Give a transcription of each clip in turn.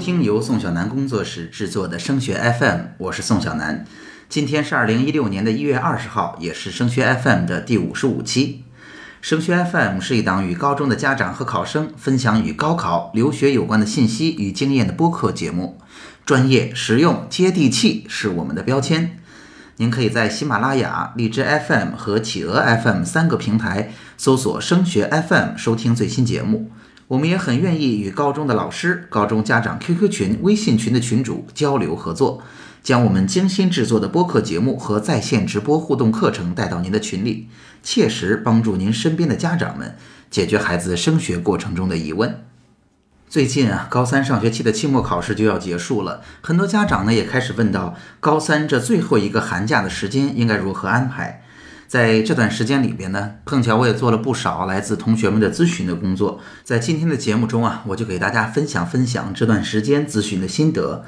听由宋小南工作室制作的升学 FM，我是宋小南。今天是二零一六年的一月二十号，也是升学 FM 的第五十五期。升学 FM 是一档与高中的家长和考生分享与高考、留学有关的信息与经验的播客节目，专业、实用、接地气是我们的标签。您可以在喜马拉雅、荔枝 FM 和企鹅 FM 三个平台搜索“升学 FM” 收听最新节目。我们也很愿意与高中的老师、高中家长 QQ 群、微信群的群主交流合作，将我们精心制作的播客节目和在线直播互动课程带到您的群里，切实帮助您身边的家长们解决孩子升学过程中的疑问。最近啊，高三上学期的期末考试就要结束了，很多家长呢也开始问到，高三这最后一个寒假的时间应该如何安排？在这段时间里边呢，碰巧我也做了不少来自同学们的咨询的工作。在今天的节目中啊，我就给大家分享分享这段时间咨询的心得。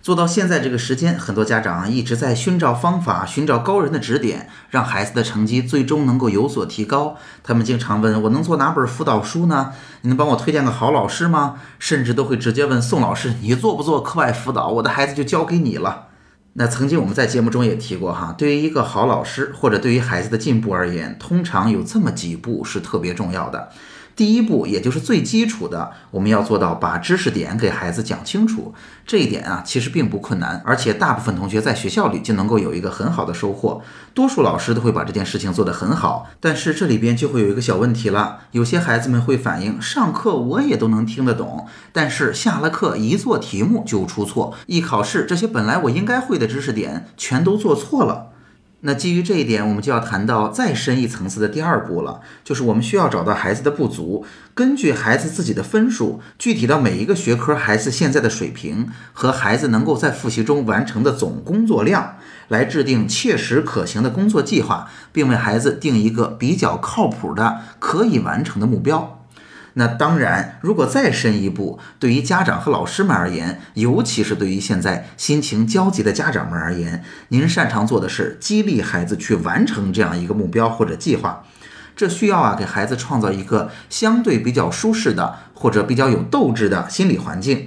做到现在这个时间，很多家长一直在寻找方法，寻找高人的指点，让孩子的成绩最终能够有所提高。他们经常问我能做哪本辅导书呢？你能帮我推荐个好老师吗？甚至都会直接问宋老师，你做不做课外辅导？我的孩子就交给你了。那曾经我们在节目中也提过哈，对于一个好老师或者对于孩子的进步而言，通常有这么几步是特别重要的。第一步，也就是最基础的，我们要做到把知识点给孩子讲清楚。这一点啊，其实并不困难，而且大部分同学在学校里就能够有一个很好的收获。多数老师都会把这件事情做得很好。但是这里边就会有一个小问题了，有些孩子们会反映，上课我也都能听得懂，但是下了课一做题目就出错，一考试这些本来我应该会的知识点全都做错了。那基于这一点，我们就要谈到再深一层次的第二步了，就是我们需要找到孩子的不足，根据孩子自己的分数，具体到每一个学科孩子现在的水平和孩子能够在复习中完成的总工作量，来制定切实可行的工作计划，并为孩子定一个比较靠谱的可以完成的目标。那当然，如果再深一步，对于家长和老师们而言，尤其是对于现在心情焦急的家长们而言，您擅长做的是激励孩子去完成这样一个目标或者计划。这需要啊，给孩子创造一个相对比较舒适的或者比较有斗志的心理环境。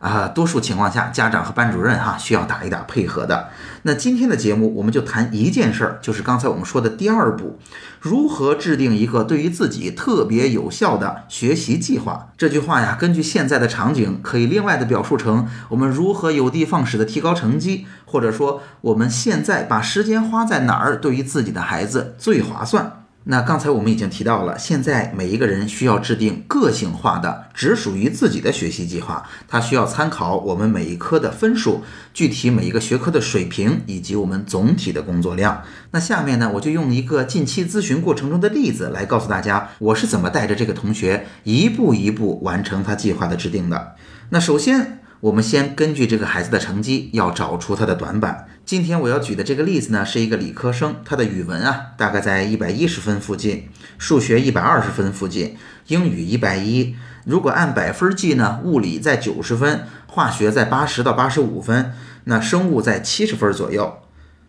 啊，多数情况下，家长和班主任哈需要打一打配合的。那今天的节目，我们就谈一件事儿，就是刚才我们说的第二步，如何制定一个对于自己特别有效的学习计划。这句话呀，根据现在的场景，可以另外的表述成我们如何有的放矢的提高成绩，或者说我们现在把时间花在哪儿，对于自己的孩子最划算。那刚才我们已经提到了，现在每一个人需要制定个性化的、只属于自己的学习计划。它需要参考我们每一科的分数、具体每一个学科的水平以及我们总体的工作量。那下面呢，我就用一个近期咨询过程中的例子来告诉大家，我是怎么带着这个同学一步一步完成他计划的制定的。那首先。我们先根据这个孩子的成绩，要找出他的短板。今天我要举的这个例子呢，是一个理科生，他的语文啊大概在一百一十分附近，数学一百二十分附近，英语一百一。如果按百分计呢，物理在九十分，化学在八十到八十五分，那生物在七十分左右。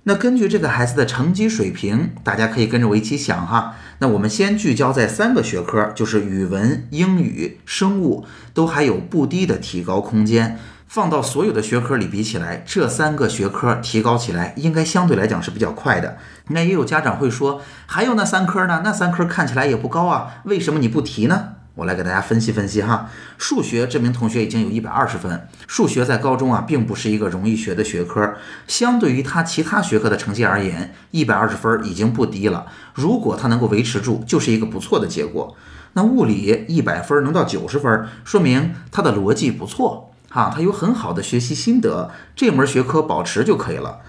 那根据这个孩子的成绩水平，大家可以跟着我一起想哈。那我们先聚焦在三个学科，就是语文、英语、生物，都还有不低的提高空间。放到所有的学科里比起来，这三个学科提高起来应该相对来讲是比较快的。那也有家长会说，还有那三科呢？那三科看起来也不高啊，为什么你不提呢？我来给大家分析分析哈，数学这名同学已经有一百二十分。数学在高中啊，并不是一个容易学的学科，相对于他其他学科的成绩而言，一百二十分已经不低了。如果他能够维持住，就是一个不错的结果。那物理一百分能到九十分，说明他的逻辑不错哈，他有很好的学习心得，这门学科保持就可以了。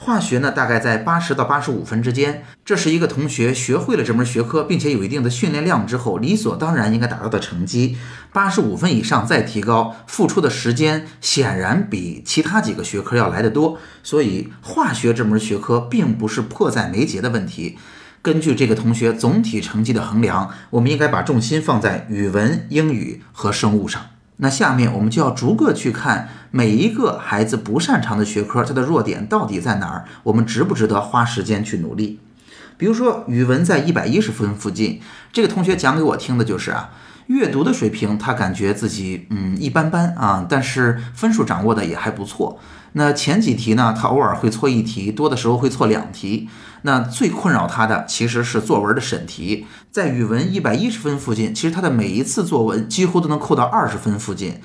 化学呢，大概在八十到八十五分之间，这是一个同学学会了这门学科，并且有一定的训练量之后，理所当然应该达到的成绩。八十五分以上再提高，付出的时间显然比其他几个学科要来得多，所以化学这门学科并不是迫在眉睫的问题。根据这个同学总体成绩的衡量，我们应该把重心放在语文、英语和生物上。那下面我们就要逐个去看每一个孩子不擅长的学科，它的弱点到底在哪儿？我们值不值得花时间去努力？比如说语文在一百一十分附近，这个同学讲给我听的就是啊，阅读的水平他感觉自己嗯一般般啊，但是分数掌握的也还不错。那前几题呢，他偶尔会错一题，多的时候会错两题。那最困扰他的其实是作文的审题，在语文一百一十分附近，其实他的每一次作文几乎都能扣到二十分附近。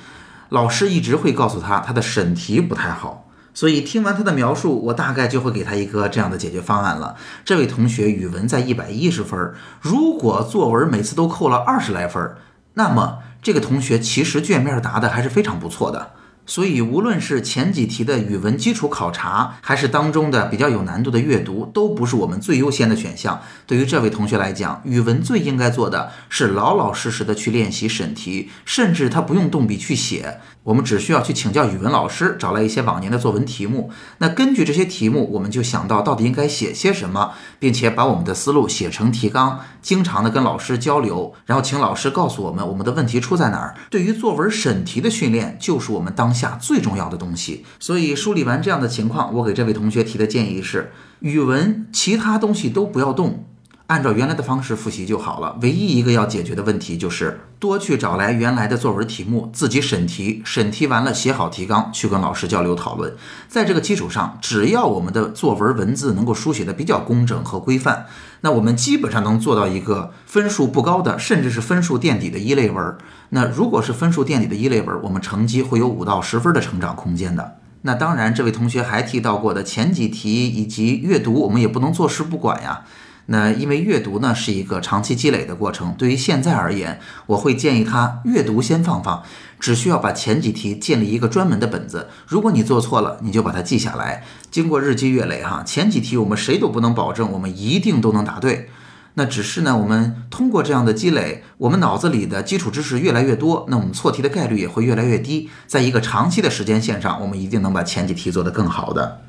老师一直会告诉他，他的审题不太好。所以听完他的描述，我大概就会给他一个这样的解决方案了。这位同学语文在一百一十分，如果作文每次都扣了二十来分，那么这个同学其实卷面答的还是非常不错的。所以，无论是前几题的语文基础考察，还是当中的比较有难度的阅读，都不是我们最优先的选项。对于这位同学来讲，语文最应该做的是老老实实的去练习审题，甚至他不用动笔去写。我们只需要去请教语文老师，找来一些往年的作文题目。那根据这些题目，我们就想到到底应该写些什么，并且把我们的思路写成提纲，经常的跟老师交流，然后请老师告诉我们我们的问题出在哪儿。对于作文审题的训练，就是我们当下最重要的东西。所以梳理完这样的情况，我给这位同学提的建议是：语文其他东西都不要动。按照原来的方式复习就好了。唯一一个要解决的问题就是多去找来原来的作文题目，自己审题，审题完了写好提纲，去跟老师交流讨论。在这个基础上，只要我们的作文文字能够书写的比较工整和规范，那我们基本上能做到一个分数不高的，甚至是分数垫底的一类文。那如果是分数垫底的一类文，我们成绩会有五到十分的成长空间的。那当然，这位同学还提到过的前几题以及阅读，我们也不能坐视不管呀。那因为阅读呢是一个长期积累的过程，对于现在而言，我会建议他阅读先放放，只需要把前几题建立一个专门的本子。如果你做错了，你就把它记下来。经过日积月累，哈，前几题我们谁都不能保证我们一定都能答对。那只是呢，我们通过这样的积累，我们脑子里的基础知识越来越多，那我们错题的概率也会越来越低。在一个长期的时间线上，我们一定能把前几题做得更好的。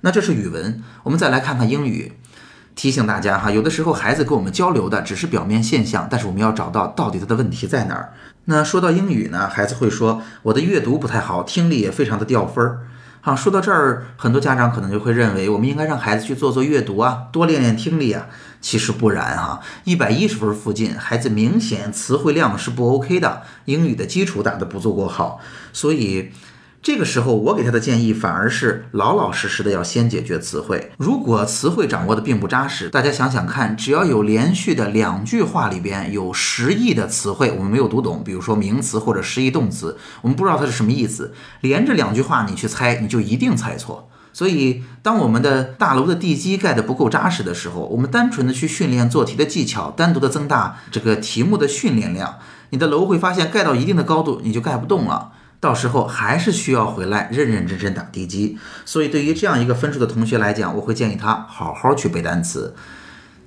那这是语文，我们再来看看英语。提醒大家哈，有的时候孩子跟我们交流的只是表面现象，但是我们要找到到底他的问题在哪儿。那说到英语呢，孩子会说我的阅读不太好，听力也非常的掉分儿。好，说到这儿，很多家长可能就会认为我们应该让孩子去做做阅读啊，多练练听力啊。其实不然哈，一百一十分附近，孩子明显词汇量是不 OK 的，英语的基础打得不足够好，所以。这个时候，我给他的建议反而是老老实实的要先解决词汇。如果词汇掌握的并不扎实，大家想想看，只要有连续的两句话里边有十亿的词汇，我们没有读懂，比如说名词或者实义动词，我们不知道它是什么意思，连着两句话你去猜，你就一定猜错。所以，当我们的大楼的地基盖得不够扎实的时候，我们单纯的去训练做题的技巧，单独的增大这个题目的训练量，你的楼会发现盖到一定的高度，你就盖不动了。到时候还是需要回来认认真真打地基，所以对于这样一个分数的同学来讲，我会建议他好好去背单词。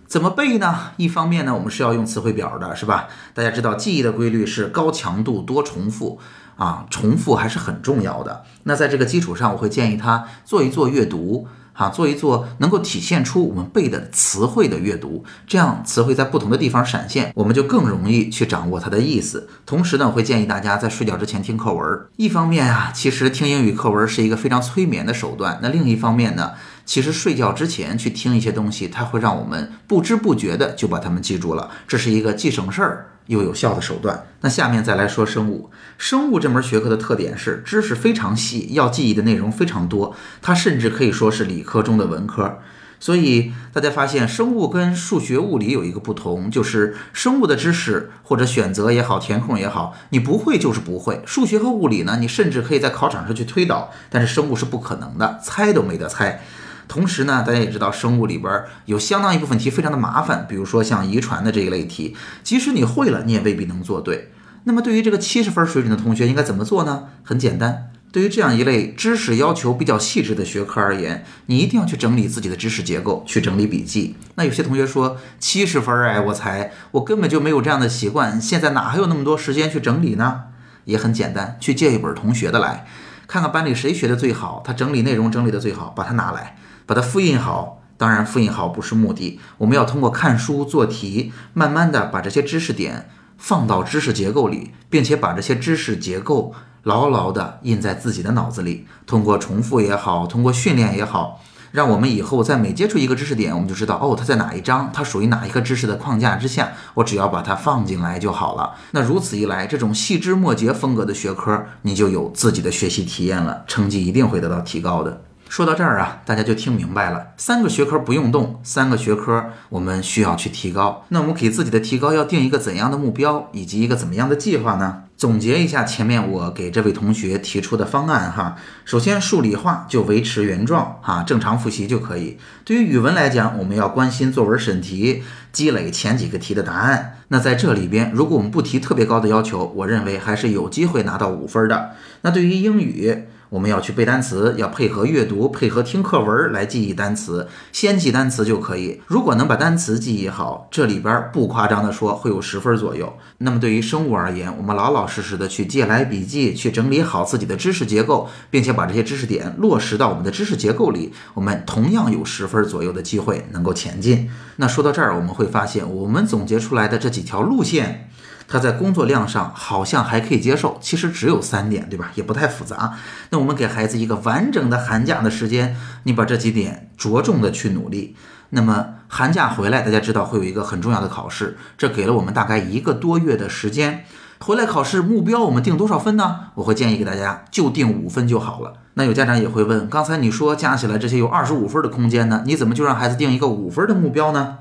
怎么背呢？一方面呢，我们是要用词汇表的，是吧？大家知道记忆的规律是高强度多重复啊，重复还是很重要的。那在这个基础上，我会建议他做一做阅读。啊，做一做能够体现出我们背的词汇的阅读，这样词汇在不同的地方闪现，我们就更容易去掌握它的意思。同时呢，我会建议大家在睡觉之前听课文。一方面啊，其实听英语课文是一个非常催眠的手段。那另一方面呢，其实睡觉之前去听一些东西，它会让我们不知不觉的就把它们记住了。这是一个既省事儿。又有效的手段。那下面再来说生物。生物这门学科的特点是知识非常细，要记忆的内容非常多。它甚至可以说是理科中的文科。所以大家发现，生物跟数学、物理有一个不同，就是生物的知识或者选择也好，填空也好，你不会就是不会。数学和物理呢，你甚至可以在考场上去推导，但是生物是不可能的，猜都没得猜。同时呢，大家也知道，生物里边有相当一部分题非常的麻烦，比如说像遗传的这一类题，即使你会了，你也未必能做对。那么对于这个七十分水准的同学，应该怎么做呢？很简单，对于这样一类知识要求比较细致的学科而言，你一定要去整理自己的知识结构，去整理笔记。那有些同学说七十分，哎，我才我根本就没有这样的习惯，现在哪还有那么多时间去整理呢？也很简单，去借一本同学的来，看看班里谁学的最好，他整理内容整理的最好，把它拿来。把它复印好，当然复印好不是目的，我们要通过看书做题，慢慢的把这些知识点放到知识结构里，并且把这些知识结构牢牢的印在自己的脑子里。通过重复也好，通过训练也好，让我们以后在每接触一个知识点，我们就知道哦，它在哪一章，它属于哪一个知识的框架之下，我只要把它放进来就好了。那如此一来，这种细枝末节风格的学科，你就有自己的学习体验了，成绩一定会得到提高的。说到这儿啊，大家就听明白了，三个学科不用动，三个学科我们需要去提高。那我们给自己的提高要定一个怎样的目标，以及一个怎么样的计划呢？总结一下前面我给这位同学提出的方案哈。首先，数理化就维持原状哈，正常复习就可以。对于语文来讲，我们要关心作文审题，积累前几个题的答案。那在这里边，如果我们不提特别高的要求，我认为还是有机会拿到五分的。那对于英语，我们要去背单词，要配合阅读，配合听课文来记忆单词，先记单词就可以。如果能把单词记忆好，这里边不夸张的说，会有十分左右。那么对于生物而言，我们老老实实的去借来笔记，去整理好自己的知识结构，并且把这些知识点落实到我们的知识结构里，我们同样有十分左右的机会能够前进。那说到这儿，我们会发现，我们总结出来的这几条路线。他在工作量上好像还可以接受，其实只有三点，对吧？也不太复杂。那我们给孩子一个完整的寒假的时间，你把这几点着重的去努力。那么寒假回来，大家知道会有一个很重要的考试，这给了我们大概一个多月的时间。回来考试目标我们定多少分呢？我会建议给大家就定五分就好了。那有家长也会问，刚才你说加起来这些有二十五分的空间呢，你怎么就让孩子定一个五分的目标呢？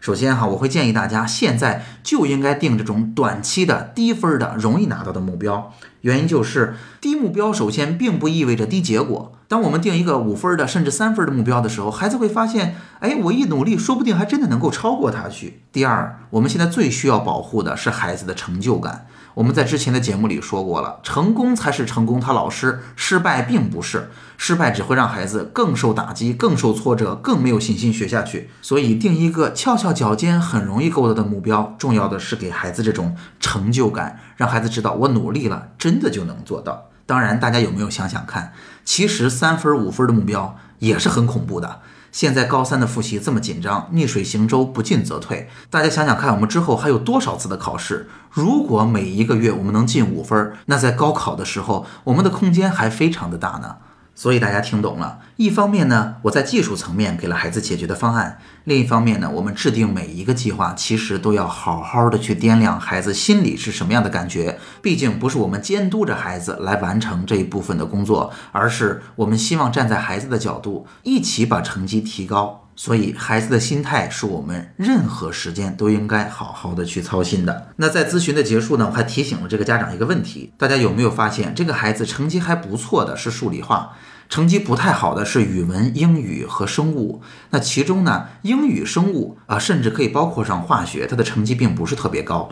首先哈，我会建议大家现在就应该定这种短期的低分的、容易拿到的目标。原因就是低目标首先并不意味着低结果。当我们定一个五分的甚至三分的目标的时候，孩子会发现，哎，我一努力，说不定还真的能够超过他去。第二，我们现在最需要保护的是孩子的成就感。我们在之前的节目里说过了，成功才是成功，他老师失败并不是，失败只会让孩子更受打击、更受挫折、更没有信心学下去。所以定一个翘翘脚尖很容易够到的目标，重要的是给孩子这种成就感，让孩子知道我努力了，真的就能做到。当然，大家有没有想想看，其实三分、五分的目标也是很恐怖的。现在高三的复习这么紧张，逆水行舟，不进则退。大家想想看，我们之后还有多少次的考试？如果每一个月我们能进五分，那在高考的时候，我们的空间还非常的大呢。所以大家听懂了，一方面呢，我在技术层面给了孩子解决的方案；另一方面呢，我们制定每一个计划，其实都要好好的去掂量孩子心里是什么样的感觉。毕竟不是我们监督着孩子来完成这一部分的工作，而是我们希望站在孩子的角度，一起把成绩提高。所以孩子的心态是我们任何时间都应该好好的去操心的。那在咨询的结束呢，我还提醒了这个家长一个问题：大家有没有发现，这个孩子成绩还不错的是数理化？成绩不太好的是语文、英语和生物。那其中呢，英语、生物啊，甚至可以包括上化学，他的成绩并不是特别高。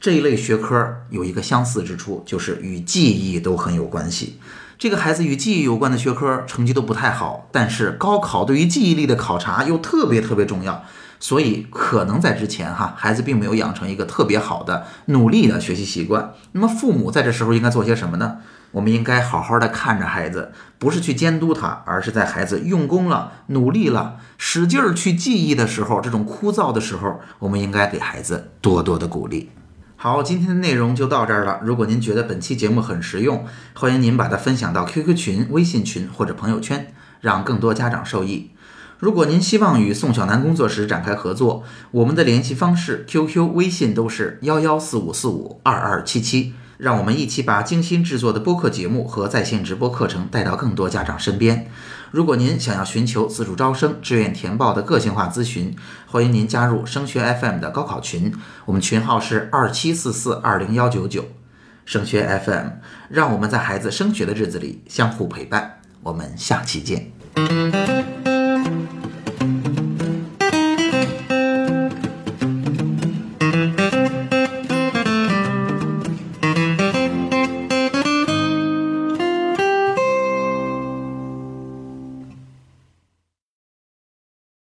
这一类学科有一个相似之处，就是与记忆都很有关系。这个孩子与记忆有关的学科成绩都不太好，但是高考对于记忆力的考察又特别特别重要。所以可能在之前哈，孩子并没有养成一个特别好的努力的学习习惯。那么父母在这时候应该做些什么呢？我们应该好好的看着孩子，不是去监督他，而是在孩子用功了、努力了、使劲儿去记忆的时候，这种枯燥的时候，我们应该给孩子多多的鼓励。好，今天的内容就到这儿了。如果您觉得本期节目很实用，欢迎您把它分享到 QQ 群、微信群或者朋友圈，让更多家长受益。如果您希望与宋小楠工作室展开合作，我们的联系方式 QQ、微信都是幺幺四五四五二二七七。让我们一起把精心制作的播客节目和在线直播课程带到更多家长身边。如果您想要寻求自主招生、志愿填报的个性化咨询，欢迎您加入升学 FM 的高考群，我们群号是二七四四二零幺九九。升学 FM，让我们在孩子升学的日子里相互陪伴。我们下期见。